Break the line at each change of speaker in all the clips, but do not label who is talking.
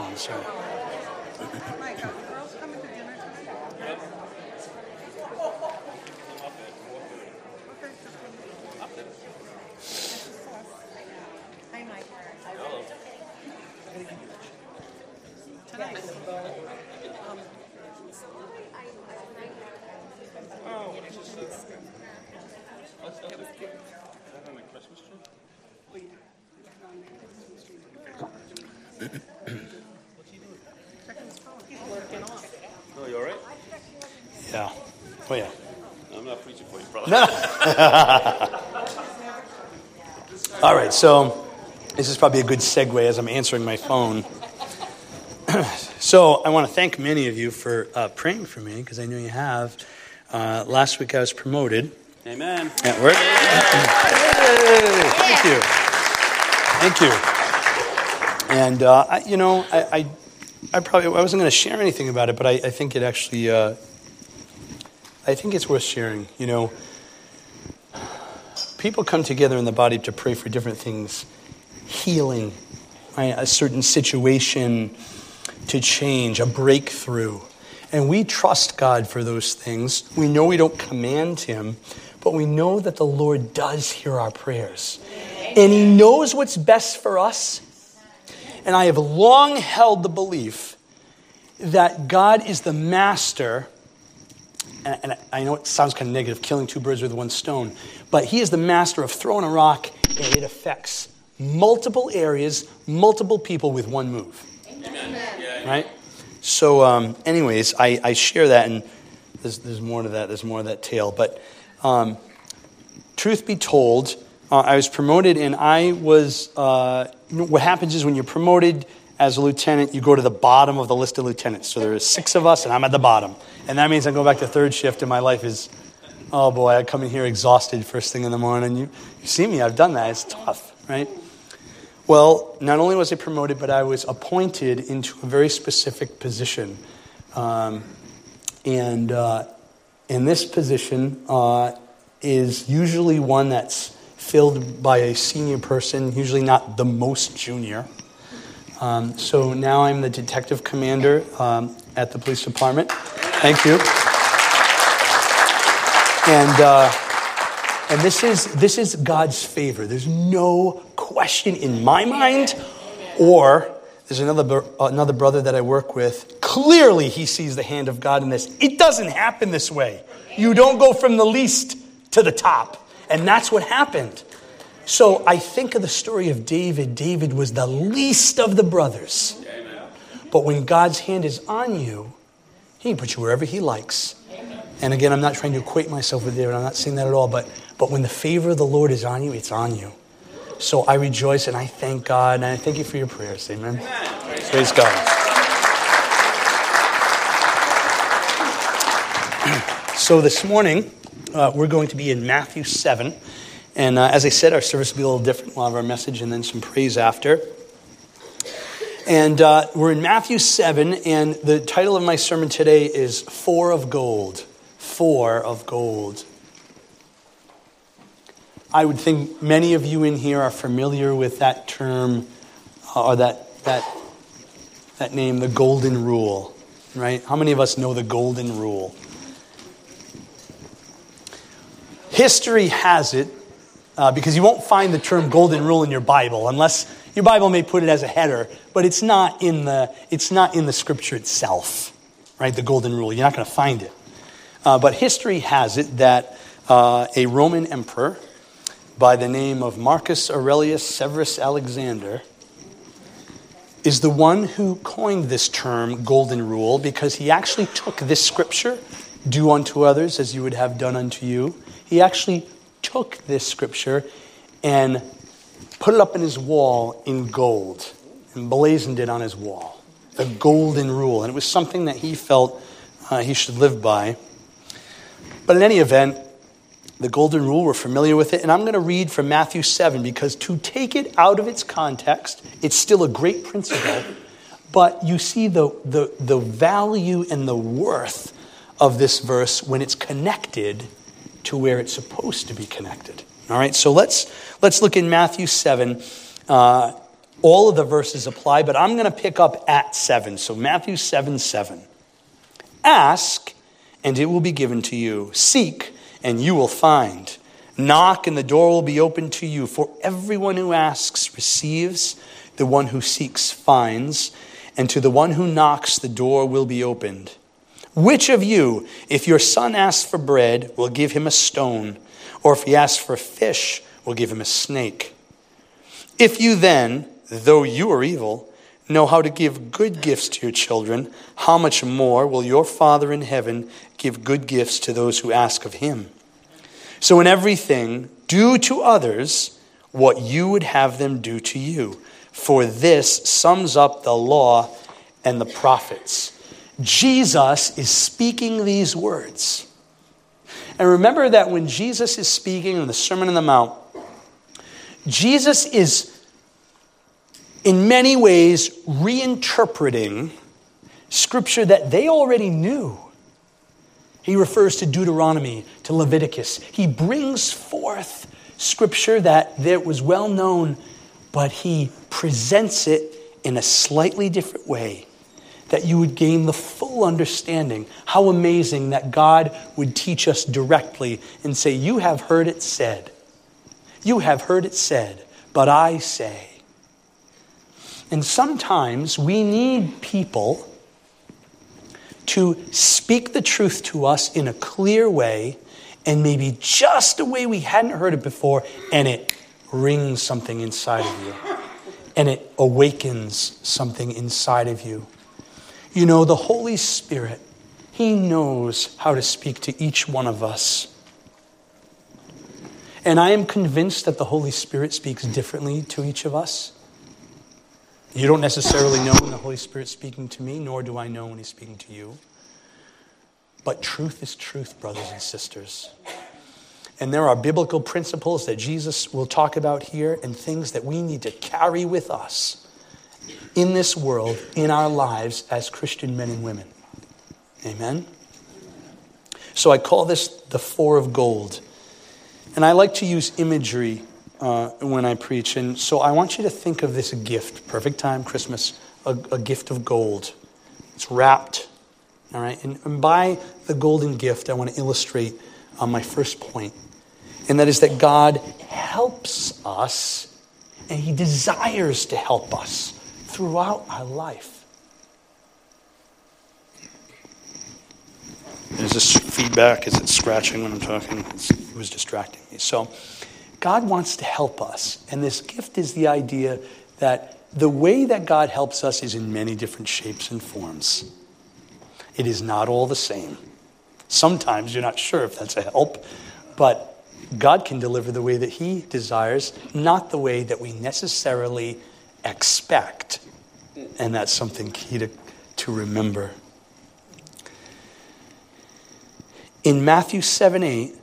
phone. Sorry.
Mike, are the girls coming to dinner tonight? Okay, just one. Hi, Mike. Tonight. Um, checking his phone. He's working off.
Oh, you all right?
Yeah. Oh yeah.
I'm not preaching for you, brother.
All right. So this is probably a good segue as I'm answering my phone. so I want to thank many of you for uh, praying for me because I know you have. Uh, last week I was promoted
Amen.
at work. Yay! Thank you. Thank you. And uh, I, you know, I, I, I probably I wasn't going to share anything about it, but I, I think it actually, uh, I think it's worth sharing. You know, people come together in the body to pray for different things, healing, right? a certain situation to change, a breakthrough. And we trust God for those things. We know we don't command Him, but we know that the Lord does hear our prayers. And He knows what's best for us. And I have long held the belief that God is the master. And, and I know it sounds kind of negative, killing two birds with one stone, but He is the master of throwing a rock and it affects multiple areas, multiple people with one move. Right? So, um, anyways, I, I share that, and there's, there's more to that. There's more of that tale. But um, truth be told, uh, I was promoted, and I was. Uh, you know, what happens is when you're promoted as a lieutenant, you go to the bottom of the list of lieutenants. So there are six of us, and I'm at the bottom. And that means I go back to third shift, and my life is, oh boy, I come in here exhausted first thing in the morning. You, you see me, I've done that. It's tough, right? Well, not only was I promoted, but I was appointed into a very specific position. Um, and uh, in this position uh, is usually one that's filled by a senior person, usually not the most junior. Um, so now I'm the detective commander um, at the police department. Thank you. And, uh, and this, is, this is God's favor. There's no question in my mind, or there's another, another brother that I work with. Clearly, he sees the hand of God in this. It doesn't happen this way. You don't go from the least to the top. And that's what happened. So I think of the story of David. David was the least of the brothers. But when God's hand is on you, he can put you wherever he likes. And again, I'm not trying to equate myself with David. I'm not saying that at all. But, but when the favor of the Lord is on you, it's on you. So I rejoice and I thank God and I thank you for your prayers. Amen. Praise God. So this morning, uh, we're going to be in Matthew 7. And uh, as I said, our service will be a little different. We'll have our message and then some praise after. And uh, we're in Matthew 7, and the title of my sermon today is Four of Gold. Four of Gold. I would think many of you in here are familiar with that term uh, or that, that, that name, the Golden Rule, right? How many of us know the Golden Rule? History has it, uh, because you won't find the term Golden Rule in your Bible unless your Bible may put it as a header, but it's not in the, it's not in the scripture itself, right? The Golden Rule. You're not going to find it. Uh, but history has it that uh, a Roman emperor by the name of Marcus Aurelius Severus Alexander is the one who coined this term golden rule because he actually took this scripture, do unto others as you would have done unto you. He actually took this scripture and put it up in his wall in gold and blazoned it on his wall. The golden rule. And it was something that he felt uh, he should live by. But in any event, the golden rule, we're familiar with it. And I'm going to read from Matthew 7 because to take it out of its context, it's still a great principle. But you see the, the, the value and the worth of this verse when it's connected to where it's supposed to be connected. All right, so let's, let's look in Matthew 7. Uh, all of the verses apply, but I'm going to pick up at 7. So Matthew 7 7. Ask, and it will be given to you. Seek, and you will find. Knock, and the door will be opened to you. For everyone who asks receives, the one who seeks finds, and to the one who knocks, the door will be opened. Which of you, if your son asks for bread, will give him a stone? Or if he asks for fish, will give him a snake? If you then, though you are evil, know how to give good gifts to your children, how much more will your Father in heaven give good gifts to those who ask of him? So, in everything, do to others what you would have them do to you. For this sums up the law and the prophets. Jesus is speaking these words. And remember that when Jesus is speaking in the Sermon on the Mount, Jesus is in many ways reinterpreting scripture that they already knew. He refers to Deuteronomy, to Leviticus. He brings forth scripture that, that was well known, but he presents it in a slightly different way that you would gain the full understanding. How amazing that God would teach us directly and say, You have heard it said. You have heard it said, but I say. And sometimes we need people to speak the truth to us in a clear way and maybe just a way we hadn't heard it before, and it rings something inside of you and it awakens something inside of you. You know, the Holy Spirit, He knows how to speak to each one of us. And I am convinced that the Holy Spirit speaks differently to each of us. You don't necessarily know when the Holy Spirit's speaking to me, nor do I know when He's speaking to you. But truth is truth, brothers and sisters. And there are biblical principles that Jesus will talk about here and things that we need to carry with us in this world, in our lives as Christian men and women. Amen? So I call this the four of gold. And I like to use imagery uh, when I preach. And so I want you to think of this gift, perfect time, Christmas, a, a gift of gold. It's wrapped, all right? And, and by the golden gift, I want to illustrate uh, my first point. point, and that is that God helps us, and He desires to help us throughout my life. Is this feedback? Is it scratching when I'm talking? It's, it was distracting me. So, God wants to help us. And this gift is the idea that the way that God helps us is in many different shapes and forms. It is not all the same. Sometimes you're not sure if that's a help, but God can deliver the way that He desires, not the way that we necessarily expect. And that's something key to, to remember. In Matthew 7 8,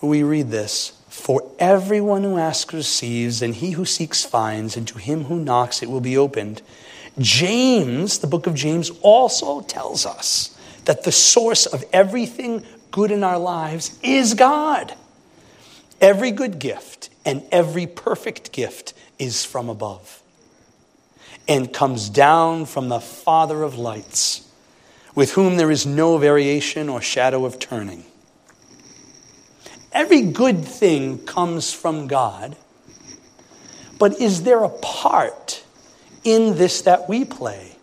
we read this For everyone who asks receives, and he who seeks finds, and to him who knocks it will be opened. James, the book of James, also tells us that the source of everything good in our lives is God. Every good gift and every perfect gift is from above and comes down from the Father of lights, with whom there is no variation or shadow of turning. Every good thing comes from God, but is there a part in this that we play?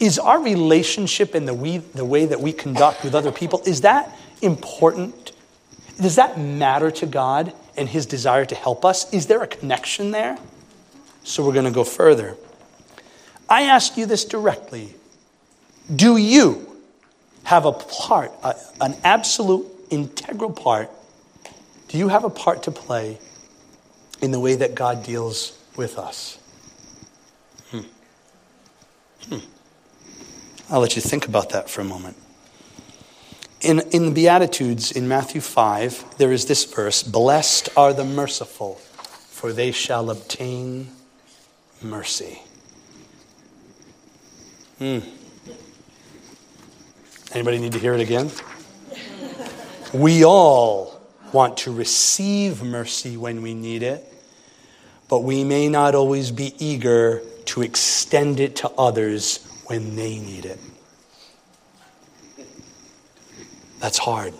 Is our relationship and the, we, the way that we conduct with other people, is that important? Does that matter to God and His desire to help us? Is there a connection there? So we're going to go further. I ask you this directly Do you have a part, a, an absolute integral part? Do you have a part to play in the way that God deals with us? Hmm. Hmm. I'll let you think about that for a moment. In, in the Beatitudes in Matthew 5, there is this verse Blessed are the merciful, for they shall obtain mercy. Hmm. Anybody need to hear it again? We all want to receive mercy when we need it, but we may not always be eager to extend it to others when they need it. That's hard.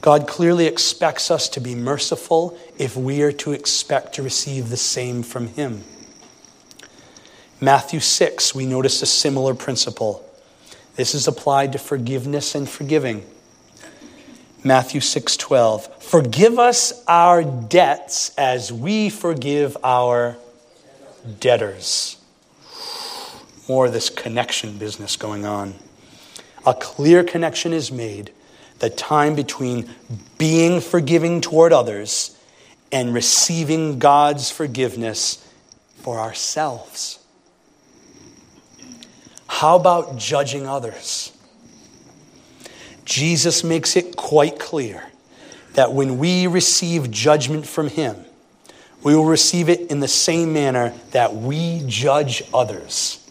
God clearly expects us to be merciful if we are to expect to receive the same from Him. Matthew 6, we notice a similar principle. This is applied to forgiveness and forgiving. Matthew 6:12 Forgive us our debts as we forgive our debtors. More of this connection business going on. A clear connection is made the time between being forgiving toward others and receiving God's forgiveness for ourselves. How about judging others? Jesus makes it quite clear that when we receive judgment from Him, we will receive it in the same manner that we judge others.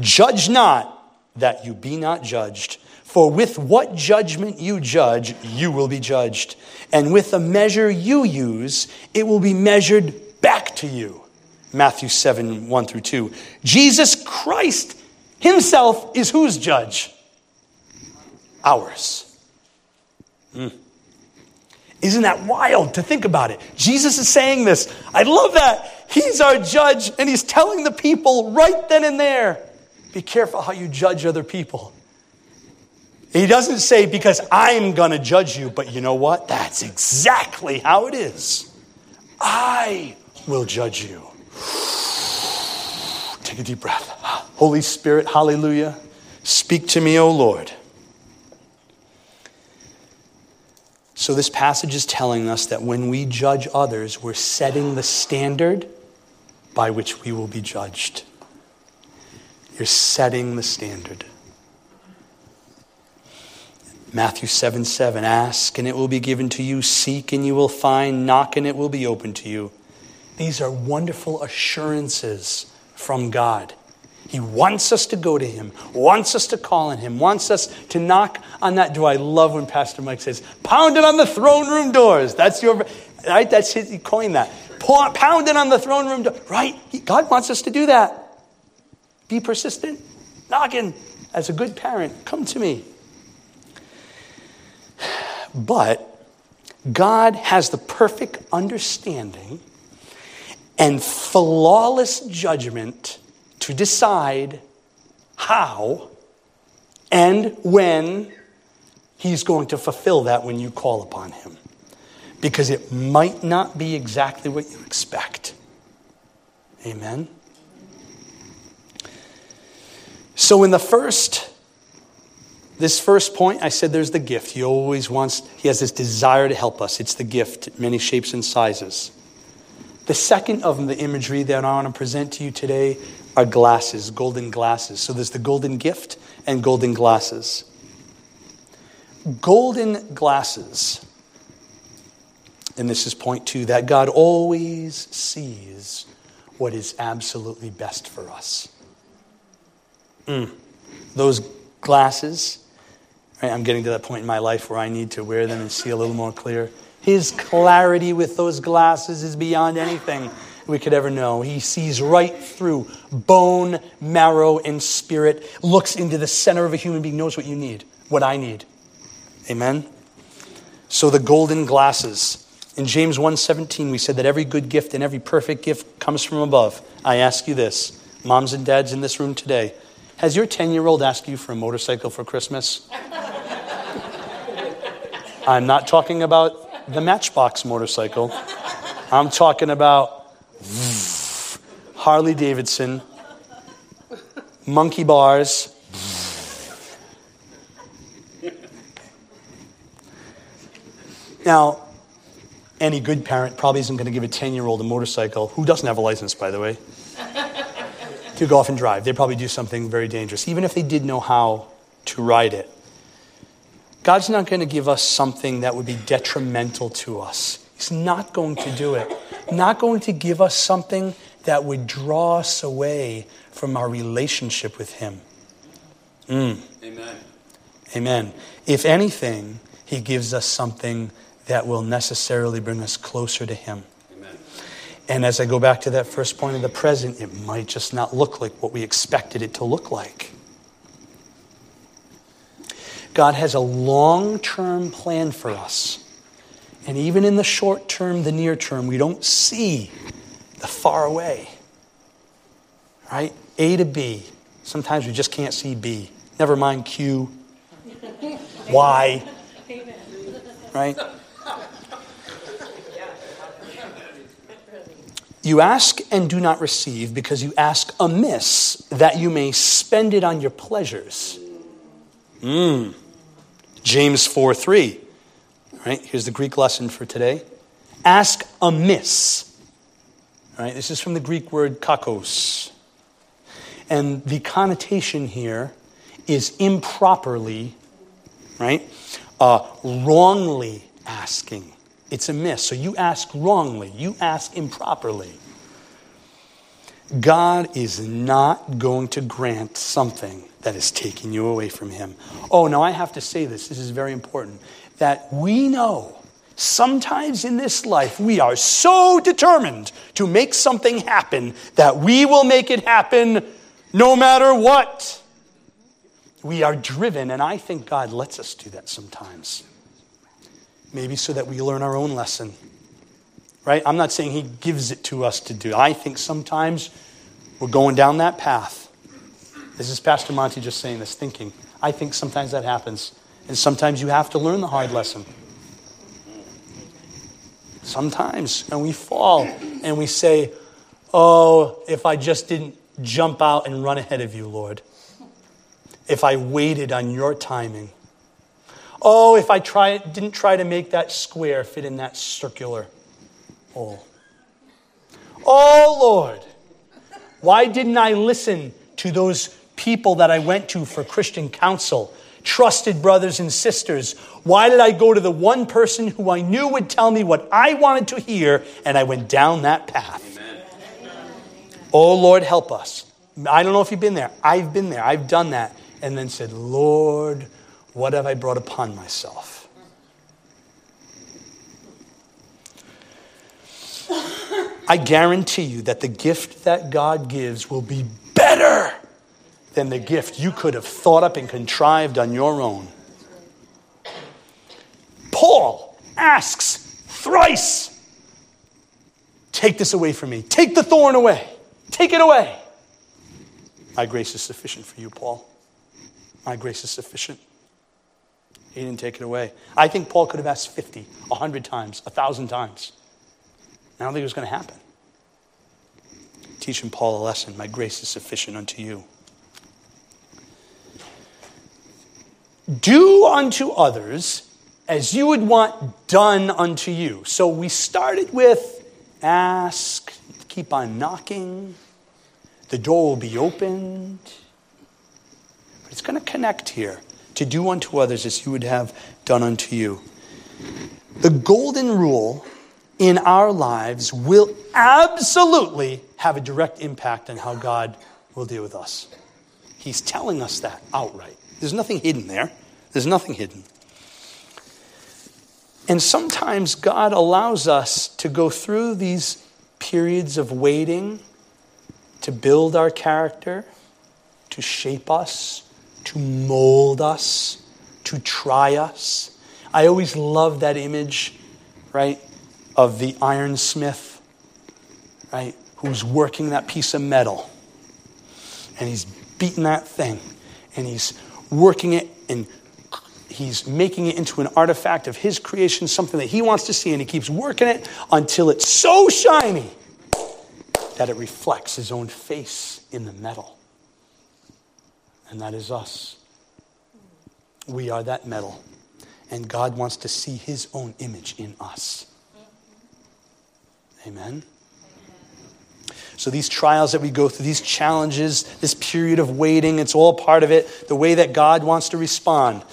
Judge not that you be not judged. For with what judgment you judge, you will be judged. And with the measure you use, it will be measured back to you. Matthew 7 1 through 2. Jesus Christ himself is whose judge? Ours. Mm. Isn't that wild to think about it? Jesus is saying this. I love that. He's our judge, and he's telling the people right then and there be careful how you judge other people. He doesn't say, because I'm going to judge you, but you know what? That's exactly how it is. I will judge you. Take a deep breath. Holy Spirit, hallelujah. Speak to me, O Lord. So, this passage is telling us that when we judge others, we're setting the standard by which we will be judged. You're setting the standard. Matthew 7 7 Ask and it will be given to you, seek and you will find, knock and it will be open to you. These are wonderful assurances from God. He wants us to go to Him, wants us to call on Him, wants us to knock on that door. I love when Pastor Mike says, pound it on the throne room doors. That's your, right? That's his, he coined that. Pound it on the throne room door. Right? God wants us to do that. Be persistent. Knocking. As a good parent, come to me. But God has the perfect understanding and flawless judgment to decide how and when He's going to fulfill that when you call upon Him. Because it might not be exactly what you expect. Amen? So, in the first this first point, I said there's the gift. He always wants, he has this desire to help us. It's the gift, many shapes and sizes. The second of the imagery that I want to present to you today are glasses, golden glasses. So there's the golden gift and golden glasses. Golden glasses, and this is point two, that God always sees what is absolutely best for us. Mm. Those glasses Right? I'm getting to that point in my life where I need to wear them and see a little more clear. His clarity with those glasses is beyond anything we could ever know. He sees right through bone, marrow, and spirit, looks into the center of a human being, knows what you need, what I need. Amen? So the golden glasses. In James 1:17 we said that every good gift and every perfect gift comes from above. I ask you this, moms and dads in this room today, has your 10-year-old asked you for a motorcycle for Christmas? I'm not talking about the Matchbox motorcycle. I'm talking about Harley Davidson, monkey bars. Now, any good parent probably isn't going to give a 10 year old a motorcycle, who doesn't have a license, by the way, to go off and drive. They'd probably do something very dangerous, even if they did know how to ride it. God's not going to give us something that would be detrimental to us. He's not going to do it. Not going to give us something that would draw us away from our relationship with Him.
Mm. Amen.
Amen. If anything, He gives us something that will necessarily bring us closer to Him.
Amen.
And as I go back to that first point of the present, it might just not look like what we expected it to look like. God has a long term plan for us. And even in the short term, the near term, we don't see the far away. Right? A to B. Sometimes we just can't see B. Never mind Q, Y. Right? You ask and do not receive because you ask amiss that you may spend it on your pleasures. Mm. James 4 3. Right? Here's the Greek lesson for today. Ask amiss. Right? This is from the Greek word kakos. And the connotation here is improperly, right? Uh, wrongly asking. It's amiss. So you ask wrongly, you ask improperly. God is not going to grant something that is taking you away from Him. Oh, now I have to say this, this is very important. That we know sometimes in this life we are so determined to make something happen that we will make it happen no matter what. We are driven, and I think God lets us do that sometimes. Maybe so that we learn our own lesson. Right? I'm not saying He gives it to us to do. I think sometimes we're going down that path. This is Pastor Monty just saying this, thinking. I think sometimes that happens. And sometimes you have to learn the hard lesson. Sometimes. And we fall and we say, Oh, if I just didn't jump out and run ahead of you, Lord. If I waited on your timing. Oh, if I try, didn't try to make that square fit in that circular hole. Oh, Lord, why didn't I listen to those people that I went to for Christian counsel? Trusted brothers and sisters. Why did I go to the one person who I knew would tell me what I wanted to hear and I went down that path? Amen. Oh, Lord, help us. I don't know if you've been there. I've been there. I've done that. And then said, Lord, what have I brought upon myself? I guarantee you that the gift that God gives will be better than the gift you could have thought up and contrived on your own. Paul asks thrice Take this away from me. Take the thorn away. Take it away. My grace is sufficient for you, Paul. My grace is sufficient. He didn't take it away. I think Paul could have asked 50, 100 times, 1,000 times. I don't think it was going to happen. Teaching Paul a lesson. My grace is sufficient unto you. Do unto others as you would want done unto you. So we started with ask, keep on knocking, the door will be opened. But it's going to connect here to do unto others as you would have done unto you. The golden rule in our lives will absolutely have a direct impact on how God will deal with us. He's telling us that outright. There's nothing hidden there. There's nothing hidden. And sometimes God allows us to go through these periods of waiting to build our character, to shape us, to mold us, to try us. I always love that image, right, of the ironsmith, right, who's working that piece of metal. And he's beating that thing, and he's working it and he's making it into an artifact of his creation, something that he wants to see, and he keeps working it until it's so shiny that it reflects his own face in the metal. And that is us. We are that metal. And God wants to see his own image in us. Amen. So, these trials that we go through, these challenges, this period of waiting, it's all part of it, the way that God wants to respond.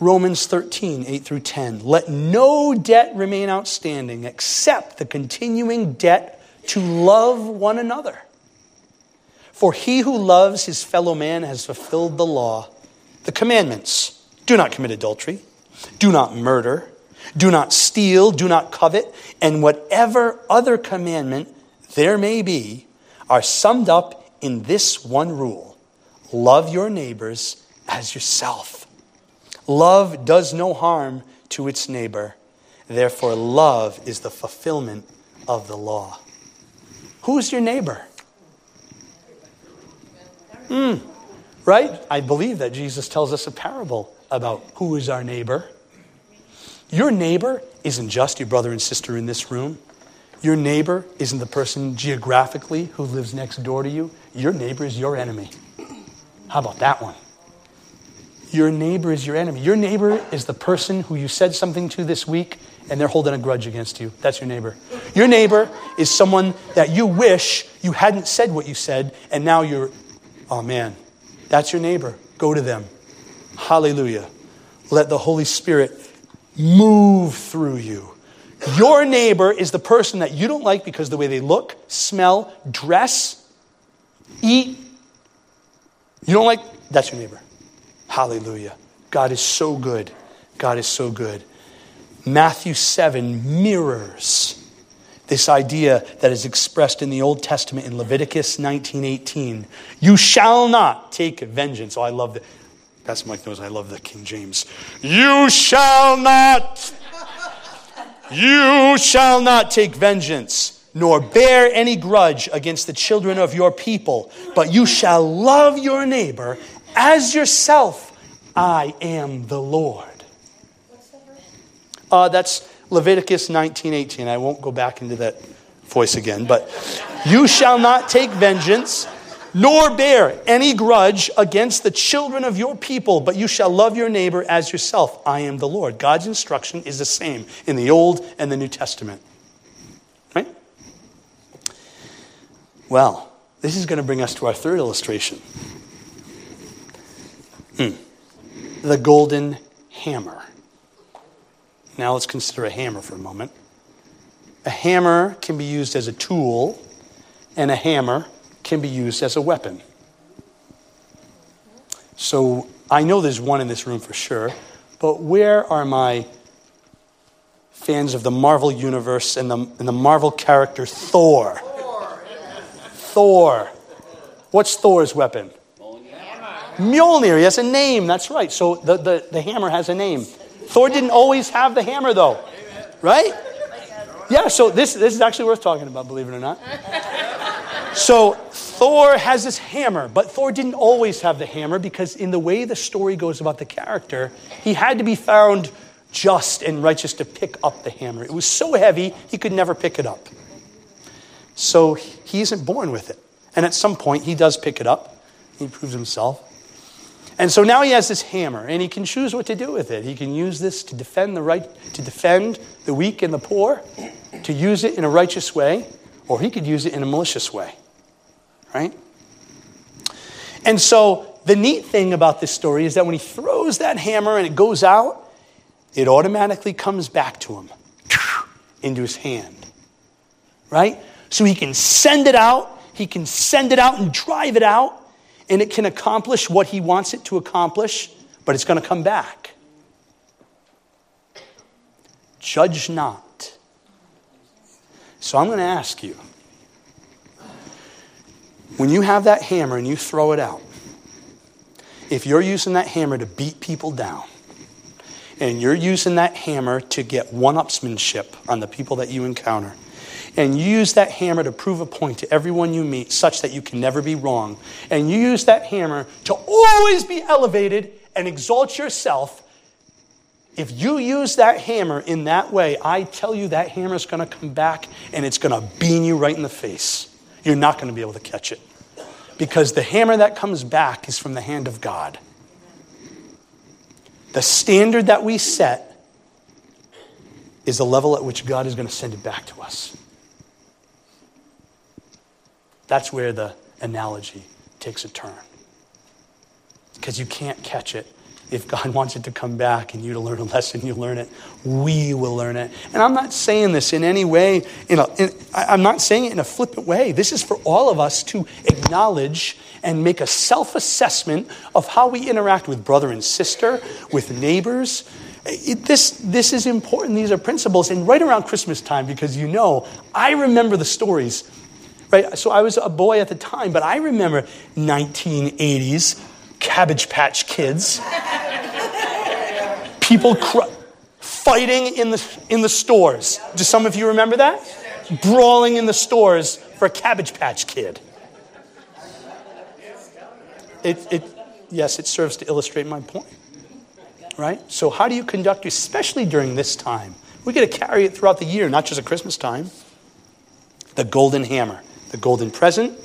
Romans 13, 8 through 10. Let no debt remain outstanding except the continuing debt to love one another. For he who loves his fellow man has fulfilled the law. The commandments do not commit adultery, do not murder, Do not steal, do not covet, and whatever other commandment there may be are summed up in this one rule love your neighbors as yourself. Love does no harm to its neighbor. Therefore, love is the fulfillment of the law. Who's your neighbor? Mm, right? I believe that Jesus tells us a parable about who is our neighbor. Your neighbor isn't just your brother and sister in this room. Your neighbor isn't the person geographically who lives next door to you. Your neighbor is your enemy. How about that one? Your neighbor is your enemy. Your neighbor is the person who you said something to this week and they're holding a grudge against you. That's your neighbor. Your neighbor is someone that you wish you hadn't said what you said and now you're, oh man, that's your neighbor. Go to them. Hallelujah. Let the Holy Spirit move through you. Your neighbor is the person that you don't like because the way they look, smell, dress, eat. You don't like, that's your neighbor. Hallelujah. God is so good. God is so good. Matthew 7 mirrors this idea that is expressed in the Old Testament in Leviticus 19:18. You shall not take vengeance. Oh, I love that. Pastor Mike knows I love the King James. You shall not. You shall not take vengeance, nor bear any grudge against the children of your people, but you shall love your neighbor as yourself. I am the Lord. Uh, that's Leviticus 19:18. I won't go back into that voice again, but you shall not take vengeance nor bear any grudge against the children of your people, but you shall love your neighbor as yourself. I am the Lord. God's instruction is the same in the Old and the New Testament. Right? Well, this is going to bring us to our third illustration. Hmm. The golden hammer. Now let's consider a hammer for a moment. A hammer can be used as a tool, and a hammer can be used as a weapon. So I know there's one in this room for sure, but where are my fans of the Marvel universe and the, and the Marvel character Thor? Thor. What's Thor's weapon? Mjolnir. He has a name. That's right. So the, the, the hammer has a name. Thor didn't always have the hammer, though. Right? Yeah, so this, this is actually worth talking about, believe it or not. So Thor has this hammer, but Thor didn't always have the hammer because, in the way the story goes about the character, he had to be found just and righteous to pick up the hammer. It was so heavy, he could never pick it up. So he isn't born with it. And at some point, he does pick it up. He proves himself. And so now he has this hammer, and he can choose what to do with it. He can use this to defend the right, to defend the weak and the poor, to use it in a righteous way, or he could use it in a malicious way right? And so the neat thing about this story is that when he throws that hammer and it goes out, it automatically comes back to him into his hand, right? So he can send it out, he can send it out and drive it out, and it can accomplish what he wants it to accomplish, but it's going to come back. Judge not. So I'm going to ask you when you have that hammer and you throw it out, if you're using that hammer to beat people down, and you're using that hammer to get one upsmanship on the people that you encounter, and you use that hammer to prove a point to everyone you meet such that you can never be wrong, and you use that hammer to always be elevated and exalt yourself, if you use that hammer in that way, I tell you that hammer is going to come back and it's going to beam you right in the face you're not going to be able to catch it. Because the hammer that comes back is from the hand of God. The standard that we set is the level at which God is going to send it back to us. That's where the analogy takes a turn. Because you can't catch it if God wants it to come back and you to learn a lesson, you learn it. We will learn it. And I'm not saying this in any way, in a, in, I'm not saying it in a flippant way. This is for all of us to acknowledge and make a self assessment of how we interact with brother and sister, with neighbors, It, this, this is important. These are principles. And right around Christmas time, because you know, I remember the stories. Right? So I was a boy at the time, but I remember 1980s Cabbage Patch Kids. People cr- fighting in the, in the stores. Do some of you remember that? Brawling in the stores for a Cabbage Patch Kid. It, it, yes, it serves to illustrate my point. Right? So, how do you conduct, especially during this time? We get to carry it throughout the year, not just at Christmas time. The golden hammer, the golden present.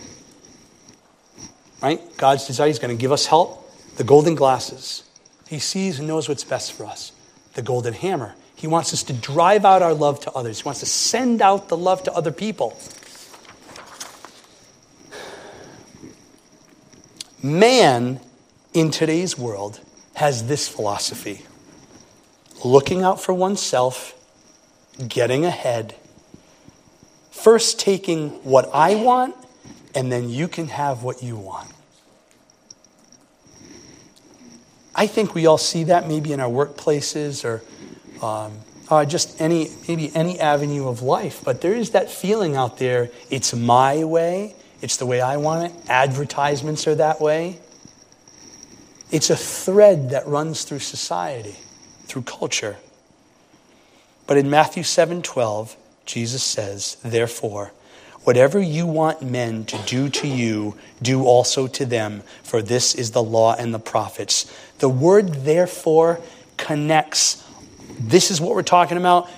Right? God's desire, He's going to give us help. The golden glasses. He sees and knows what's best for us. The golden hammer. He wants us to drive out our love to others. He wants to send out the love to other people. Man in today's world has this philosophy looking out for oneself, getting ahead, first taking what I want, and then you can have what you want. I think we all see that maybe in our workplaces or um, uh, just any maybe any avenue of life. But there is that feeling out there. It's my way. It's the way I want it. Advertisements are that way. It's a thread that runs through society, through culture. But in Matthew 7:12, Jesus says, "Therefore, whatever you want men to do to you, do also to them, for this is the law and the prophets." The word therefore connects this is what we're talking about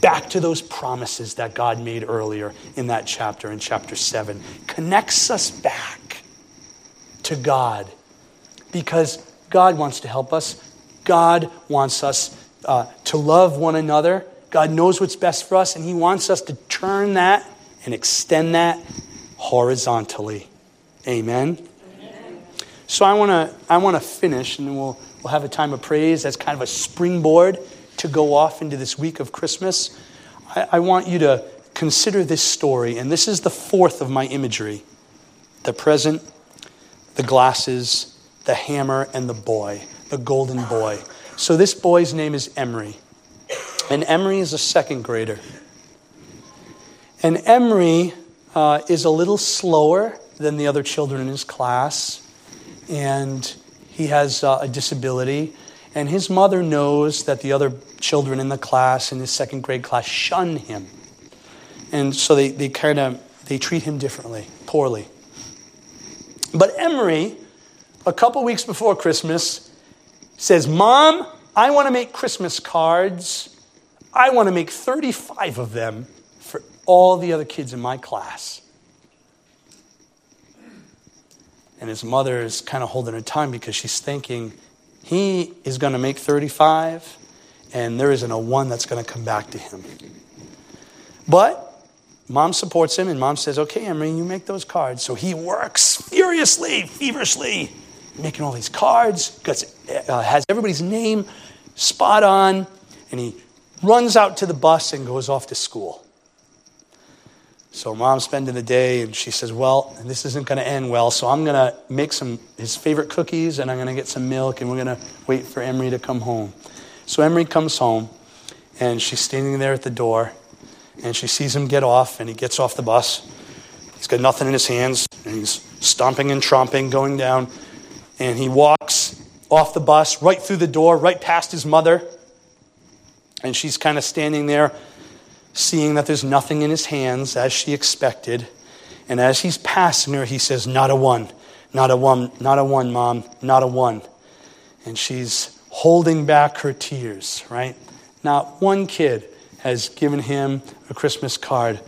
back to those promises that God made earlier in that chapter, in chapter 7. Connects us back to God because God wants to help us. God wants us uh, to love one another. God knows what's best for us, and He wants us to turn that and extend that horizontally. Amen. So I want to I want to finish, and then we'll we'll have a time of praise as kind of a springboard to go off into this week of Christmas, I, I want you to consider this story. And this is the fourth of my imagery the present, the glasses, the hammer, and the boy, the golden boy. So this boy's name is Emery. And Emery is a second grader. And Emery uh, is a little slower than the other children in his class. And he has uh, a disability. And his mother knows that the other children in the class, in his second grade class, shun him. And so they, they kind of they treat him differently, poorly. But Emery, a couple weeks before Christmas, says, Mom, I want to make Christmas cards. I want to make 35 of them all the other kids in my class. And his mother is kind of holding her tongue because she's thinking, he is going to make 35, and there isn't a one that's going to come back to him. But mom supports him, and mom says, Okay, Emery, you make those cards. So he works furiously, feverishly, making all these cards, gets, uh, has everybody's name spot on, and he runs out to the bus and goes off to school. So mom's spending the day, and she says, "Well, this isn't going to end well. So I'm going to make some his favorite cookies, and I'm going to get some milk, and we're going to wait for Emery to come home." So Emery comes home, and she's standing there at the door, and she sees him get off, and he gets off the bus. He's got nothing in his hands, and he's stomping and tromping, going down, and he walks off the bus, right through the door, right past his mother, and she's kind of standing there seeing that there's nothing in his hands as she expected. And as he's passing her, he says, Not a one, not a one, not a one, mom, not a one. And she's holding back her tears, right? Not one kid has given him a Christmas card.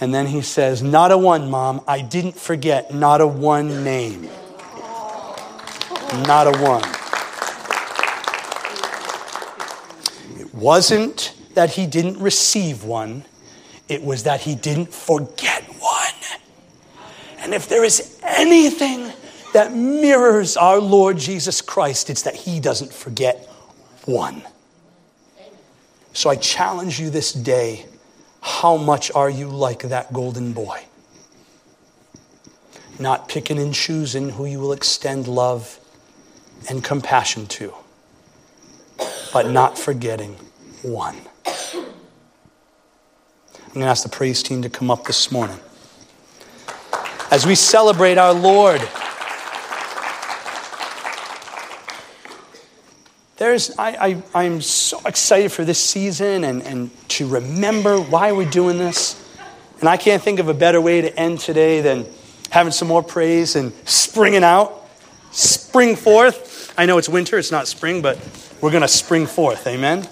And then he says, Not a one, mom. I didn't forget, not a one name. Not a one. It wasn't that he didn't receive one, it was that he didn't forget one. And if there is anything that mirrors our Lord Jesus Christ, it's that he doesn't forget one. So I challenge you this day how much are you like that golden boy? Not picking and choosing who you will extend love and compassion to but not forgetting one. I'm going to ask the praise team to come up this morning. As we celebrate our Lord, there's, I, I, I'm so excited for this season and, and to remember why we're doing this. And I can't think of a better way to end today than having some more praise and springing out, spring forth. I know it's winter, it's not spring, but we're going to spring forth. Amen.